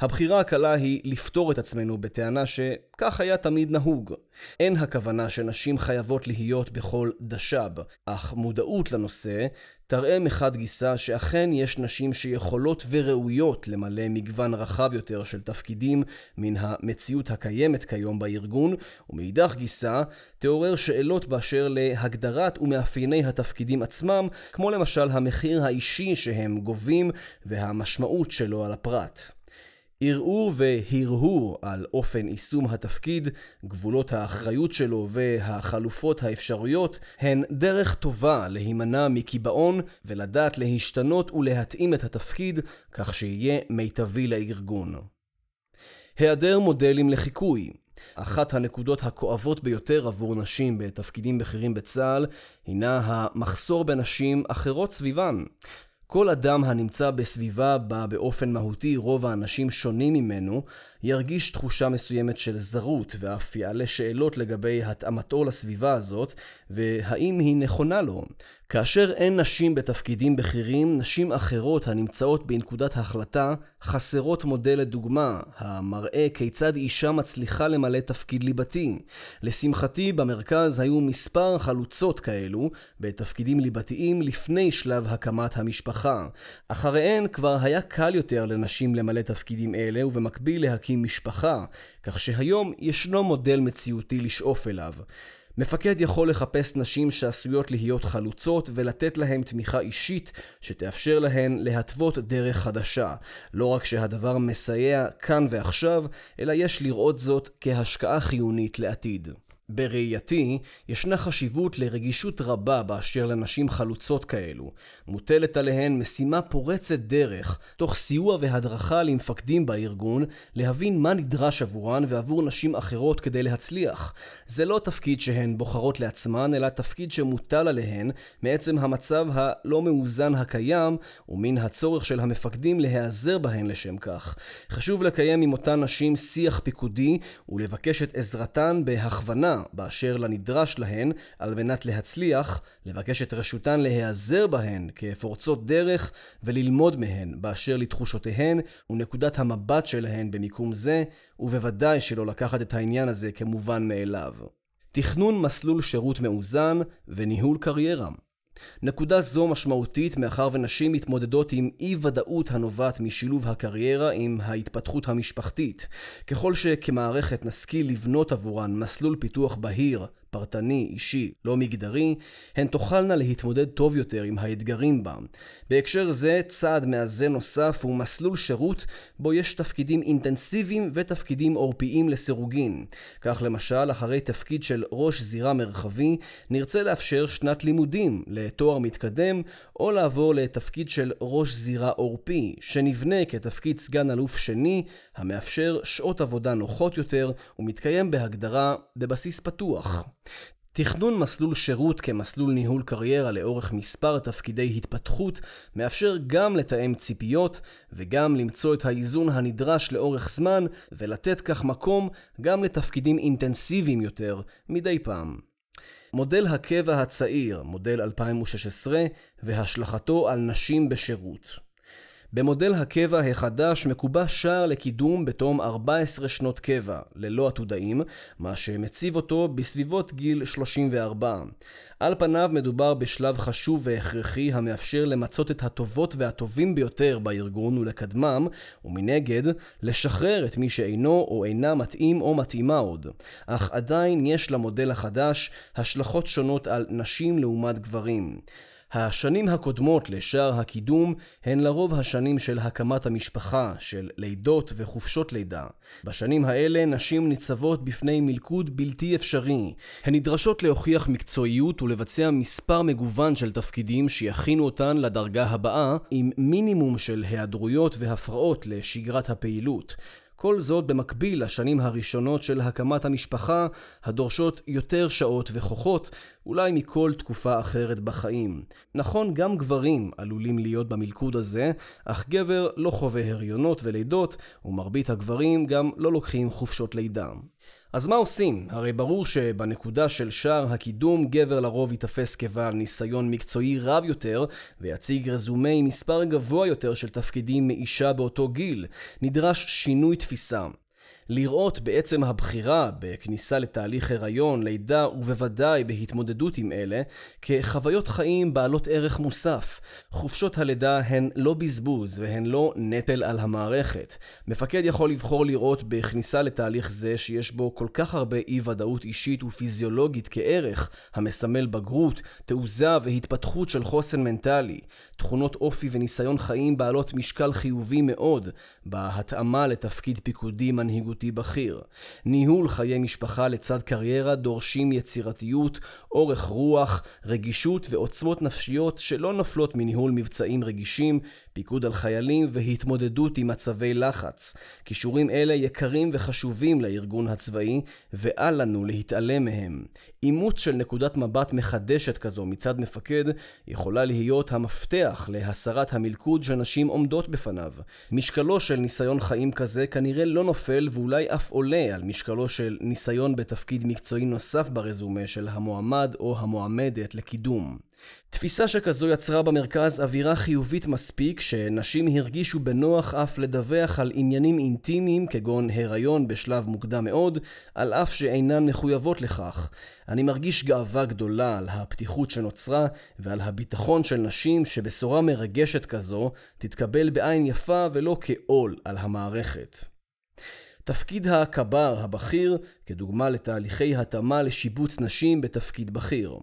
הבחירה הקלה היא לפתור את עצמנו בטענה שכך היה תמיד נהוג. אין הכוונה שנשים חייבות להיות בכל דשב, אך מודעות לנושא תראה מחד גיסה שאכן יש נשים שיכולות וראויות למלא מגוון רחב יותר של תפקידים מן המציאות הקיימת כיום בארגון, ומאידך גיסה תעורר שאלות באשר להגדרת ומאפייני התפקידים עצמם, כמו למשל המחיר האישי שהם גובים והמשמעות שלו על הפרט. ערעור והרהור על אופן יישום התפקיד, גבולות האחריות שלו והחלופות האפשריות הן דרך טובה להימנע מקיבעון ולדעת להשתנות ולהתאים את התפקיד כך שיהיה מיטבי לארגון. היעדר מודלים לחיקוי אחת הנקודות הכואבות ביותר עבור נשים בתפקידים בכירים בצה"ל הינה המחסור בנשים אחרות סביבן. כל אדם הנמצא בסביבה בה באופן מהותי רוב האנשים שונים ממנו, ירגיש תחושה מסוימת של זרות, ואף יעלה שאלות לגבי התאמתו לסביבה הזאת, והאם היא נכונה לו. כאשר אין נשים בתפקידים בכירים, נשים אחרות הנמצאות בנקודת ההחלטה חסרות מודל לדוגמה, המראה כיצד אישה מצליחה למלא תפקיד ליבתי. לשמחתי, במרכז היו מספר חלוצות כאלו בתפקידים ליבתיים לפני שלב הקמת המשפחה. אחריהן כבר היה קל יותר לנשים למלא תפקידים אלה, ובמקביל להקים משפחה, כך שהיום ישנו מודל מציאותי לשאוף אליו. מפקד יכול לחפש נשים שעשויות להיות חלוצות ולתת להן תמיכה אישית שתאפשר להן להתוות דרך חדשה. לא רק שהדבר מסייע כאן ועכשיו, אלא יש לראות זאת כהשקעה חיונית לעתיד. בראייתי, ישנה חשיבות לרגישות רבה באשר לנשים חלוצות כאלו. מוטלת עליהן משימה פורצת דרך, תוך סיוע והדרכה למפקדים בארגון, להבין מה נדרש עבורן ועבור נשים אחרות כדי להצליח. זה לא תפקיד שהן בוחרות לעצמן, אלא תפקיד שמוטל עליהן מעצם המצב הלא מאוזן הקיים, ומן הצורך של המפקדים להיעזר בהן לשם כך. חשוב לקיים עם אותן נשים שיח פיקודי, ולבקש את עזרתן בהכוונה באשר לנדרש להן על מנת להצליח, לבקש את רשותן להיעזר בהן כפורצות דרך וללמוד מהן באשר לתחושותיהן ונקודת המבט שלהן במיקום זה, ובוודאי שלא לקחת את העניין הזה כמובן מאליו. תכנון מסלול שירות מאוזן וניהול קריירה נקודה זו משמעותית מאחר ונשים מתמודדות עם אי ודאות הנובעת משילוב הקריירה עם ההתפתחות המשפחתית. ככל שכמערכת נשכיל לבנות עבורן מסלול פיתוח בהיר, פרטני, אישי, לא מגדרי, הן תוכלנה להתמודד טוב יותר עם האתגרים בה. בהקשר זה, צעד מאזן נוסף הוא מסלול שירות בו יש תפקידים אינטנסיביים ותפקידים עורפיים לסירוגין. כך למשל, אחרי תפקיד של ראש זירה מרחבי, נרצה לאפשר שנת לימודים לתואר מתקדם, או לעבור לתפקיד של ראש זירה עורפי, שנבנה כתפקיד סגן אלוף שני, המאפשר שעות עבודה נוחות יותר, ומתקיים בהגדרה בבסיס פתוח. תכנון מסלול שירות כמסלול ניהול קריירה לאורך מספר תפקידי התפתחות מאפשר גם לתאם ציפיות וגם למצוא את האיזון הנדרש לאורך זמן ולתת כך מקום גם לתפקידים אינטנסיביים יותר מדי פעם. מודל הקבע הצעיר, מודל 2016, והשלכתו על נשים בשירות. במודל הקבע החדש מקובע שער לקידום בתום 14 שנות קבע, ללא עתודאים, מה שמציב אותו בסביבות גיל 34. על פניו מדובר בשלב חשוב והכרחי המאפשר למצות את הטובות והטובים ביותר בארגון ולקדמם, ומנגד, לשחרר את מי שאינו או אינה מתאים או מתאימה עוד. אך עדיין יש למודל החדש השלכות שונות על נשים לעומת גברים. השנים הקודמות לשער הקידום הן לרוב השנים של הקמת המשפחה, של לידות וחופשות לידה. בשנים האלה נשים ניצבות בפני מלכוד בלתי אפשרי. הן נדרשות להוכיח מקצועיות ולבצע מספר מגוון של תפקידים שיכינו אותן לדרגה הבאה, עם מינימום של היעדרויות והפרעות לשגרת הפעילות. כל זאת במקביל לשנים הראשונות של הקמת המשפחה, הדורשות יותר שעות וכוחות, אולי מכל תקופה אחרת בחיים. נכון, גם גברים עלולים להיות במלכוד הזה, אך גבר לא חווה הריונות ולידות, ומרבית הגברים גם לא לוקחים חופשות לידה. אז מה עושים? הרי ברור שבנקודה של שער הקידום גבר לרוב ייתפס כבעל ניסיון מקצועי רב יותר ויציג רזומה עם מספר גבוה יותר של תפקידים מאישה באותו גיל. נדרש שינוי תפיסה. לראות בעצם הבחירה בכניסה לתהליך הריון, לידה ובוודאי בהתמודדות עם אלה כחוויות חיים בעלות ערך מוסף. חופשות הלידה הן לא בזבוז והן לא נטל על המערכת. מפקד יכול לבחור לראות בכניסה לתהליך זה שיש בו כל כך הרבה אי ודאות אישית ופיזיולוגית כערך, המסמל בגרות, תעוזה והתפתחות של חוסן מנטלי. תכונות אופי וניסיון חיים בעלות משקל חיובי מאוד בהתאמה לתפקיד פיקודי מנהיגותי בכיר. ניהול חיי משפחה לצד קריירה דורשים יצירתיות, אורך רוח, רגישות ועוצמות נפשיות שלא נופלות מניהול מבצעים רגישים, פיקוד על חיילים והתמודדות עם מצבי לחץ. כישורים אלה יקרים וחשובים לארגון הצבאי, ואל לנו להתעלם מהם. אימוץ של נקודת מבט מחדשת כזו מצד מפקד יכולה להיות המפתח להסרת המלכוד שנשים עומדות בפניו. משקלו של ניסיון חיים כזה כנראה לא נופל ואולי אף עולה על משקלו של ניסיון בתפקיד מקצועי נוסף ברזומה של המועמד או המועמדת לקידום. תפיסה שכזו יצרה במרכז אווירה חיובית מספיק שנשים הרגישו בנוח אף לדווח על עניינים אינטימיים כגון הריון בשלב מוקדם מאוד, על אף שאינן מחויבות לכך. אני מרגיש גאווה גדולה על הפתיחות שנוצרה ועל הביטחון של נשים שבשורה מרגשת כזו תתקבל בעין יפה ולא כעול על המערכת. תפקיד הקבר הבכיר, כדוגמה לתהליכי התאמה לשיבוץ נשים בתפקיד בכיר.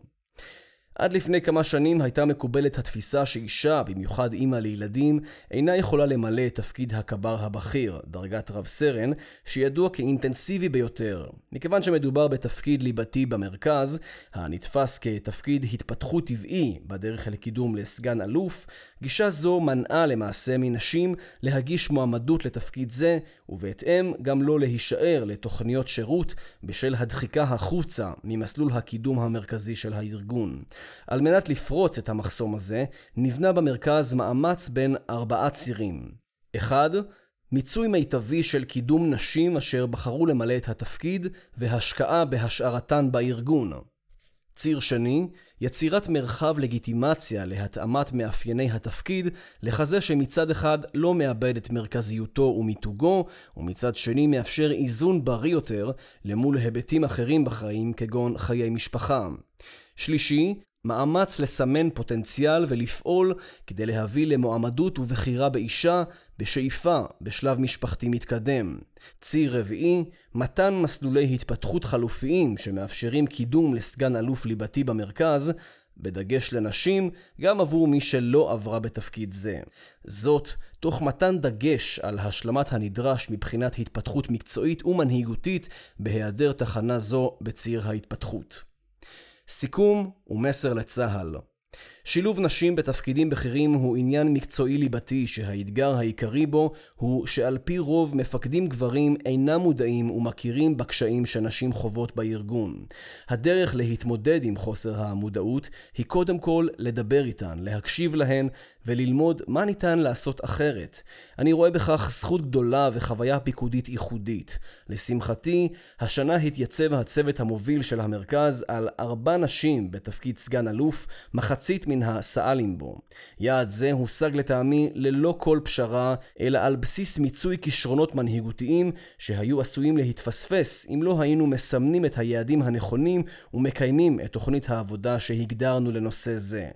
עד לפני כמה שנים הייתה מקובלת התפיסה שאישה, במיוחד אימא לילדים, אינה יכולה למלא את תפקיד הקבר הבכיר, דרגת רב סרן, שידוע כאינטנסיבי ביותר. מכיוון שמדובר בתפקיד ליבתי במרכז, הנתפס כתפקיד התפתחות טבעי בדרך לקידום לסגן אלוף, גישה זו מנעה למעשה מנשים להגיש מועמדות לתפקיד זה, ובהתאם גם לא להישאר לתוכניות שירות בשל הדחיקה החוצה ממסלול הקידום המרכזי של הארגון. על מנת לפרוץ את המחסום הזה, נבנה במרכז מאמץ בין ארבעה צירים. אחד, מיצוי מיטבי של קידום נשים אשר בחרו למלא את התפקיד והשקעה בהשארתן בארגון. ציר שני, יצירת מרחב לגיטימציה להתאמת מאפייני התפקיד לכזה שמצד אחד לא מאבד את מרכזיותו ומיתוגו, ומצד שני מאפשר איזון בריא יותר למול היבטים אחרים בחיים כגון חיי משפחה. שלישי, מאמץ לסמן פוטנציאל ולפעול כדי להביא למועמדות ובחירה באישה בשאיפה בשלב משפחתי מתקדם. ציר רביעי, מתן מסלולי התפתחות חלופיים שמאפשרים קידום לסגן אלוף ליבתי במרכז, בדגש לנשים, גם עבור מי שלא עברה בתפקיד זה. זאת, תוך מתן דגש על השלמת הנדרש מבחינת התפתחות מקצועית ומנהיגותית בהיעדר תחנה זו בציר ההתפתחות. סיכום ומסר לצה"ל שילוב נשים בתפקידים בכירים הוא עניין מקצועי ליבתי שהאתגר העיקרי בו הוא שעל פי רוב מפקדים גברים אינם מודעים ומכירים בקשיים שנשים חוות בארגון. הדרך להתמודד עם חוסר המודעות היא קודם כל לדבר איתן, להקשיב להן וללמוד מה ניתן לעשות אחרת. אני רואה בכך זכות גדולה וחוויה פיקודית ייחודית. לשמחתי, השנה התייצב הצוות המוביל של המרכז על ארבע נשים בתפקיד סגן אלוף, מחצית מן הסא"לים בו. יעד זה הושג לטעמי ללא כל פשרה, אלא על בסיס מיצוי כישרונות מנהיגותיים שהיו עשויים להתפספס אם לא היינו מסמנים את היעדים הנכונים ומקיימים את תוכנית העבודה שהגדרנו לנושא זה.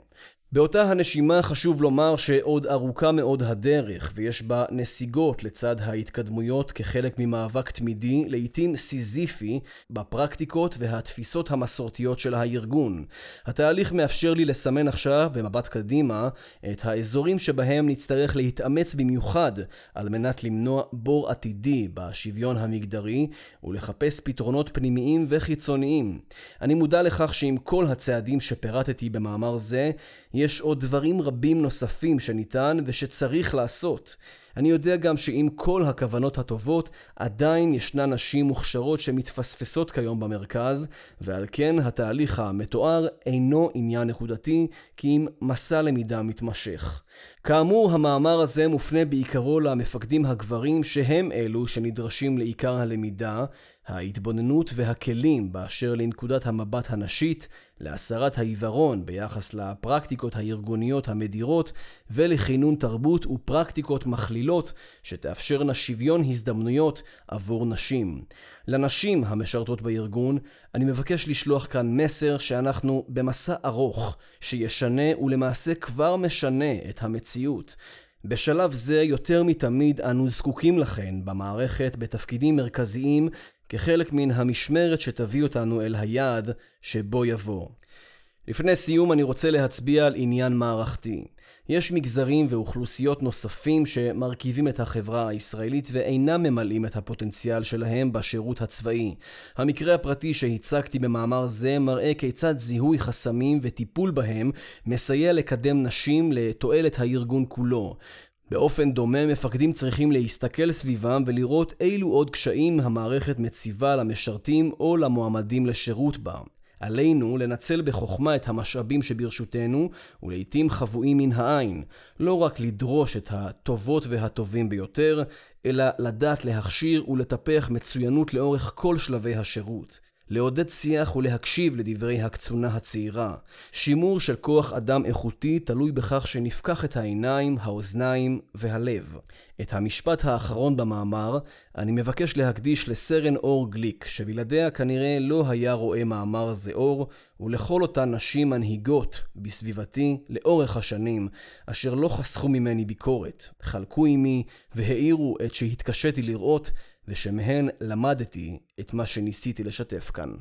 באותה הנשימה חשוב לומר שעוד ארוכה מאוד הדרך, ויש בה נסיגות לצד ההתקדמויות כחלק ממאבק תמידי, לעיתים סיזיפי, בפרקטיקות והתפיסות המסורתיות של הארגון. התהליך מאפשר לי לסמן עכשיו, במבט קדימה, את האזורים שבהם נצטרך להתאמץ במיוחד על מנת למנוע בור עתידי בשוויון המגדרי, ולחפש פתרונות פנימיים וחיצוניים. אני מודע לכך שעם כל הצעדים שפירטתי במאמר זה, יש עוד דברים רבים נוספים שניתן ושצריך לעשות. אני יודע גם שעם כל הכוונות הטובות, עדיין ישנן נשים מוכשרות שמתפספסות כיום במרכז, ועל כן התהליך המתואר אינו עניין נקודתי, כי אם מסע למידה מתמשך. כאמור, המאמר הזה מופנה בעיקרו למפקדים הגברים שהם אלו שנדרשים לעיקר הלמידה, ההתבוננות והכלים באשר לנקודת המבט הנשית, להסרת העיוורון ביחס לפרקטיקות הארגוניות המדירות ולכינון תרבות ופרקטיקות מכלילות שתאפשרנה שוויון הזדמנויות עבור נשים. לנשים המשרתות בארגון, אני מבקש לשלוח כאן מסר שאנחנו במסע ארוך שישנה ולמעשה כבר משנה את המציאות. בשלב זה יותר מתמיד אנו זקוקים לכן במערכת בתפקידים מרכזיים כחלק מן המשמרת שתביא אותנו אל היעד שבו יבוא. לפני סיום אני רוצה להצביע על עניין מערכתי. יש מגזרים ואוכלוסיות נוספים שמרכיבים את החברה הישראלית ואינם ממלאים את הפוטנציאל שלהם בשירות הצבאי. המקרה הפרטי שהצגתי במאמר זה מראה כיצד זיהוי חסמים וטיפול בהם מסייע לקדם נשים לתועלת הארגון כולו. באופן דומה, מפקדים צריכים להסתכל סביבם ולראות אילו עוד קשיים המערכת מציבה למשרתים או למועמדים לשירות בה. עלינו לנצל בחוכמה את המשאבים שברשותנו, ולעיתים חבואים מן העין, לא רק לדרוש את הטובות והטובים ביותר, אלא לדעת להכשיר ולטפח מצוינות לאורך כל שלבי השירות. לעודד שיח ולהקשיב לדברי הקצונה הצעירה. שימור של כוח אדם איכותי תלוי בכך שנפקח את העיניים, האוזניים והלב. את המשפט האחרון במאמר אני מבקש להקדיש לסרן אור גליק, שבלעדיה כנראה לא היה רואה מאמר זה אור, ולכל אותן נשים מנהיגות בסביבתי לאורך השנים, אשר לא חסכו ממני ביקורת, חלקו עמי והאירו את שהתקשיתי לראות ושמהן למדתי את מה שניסיתי לשתף כאן.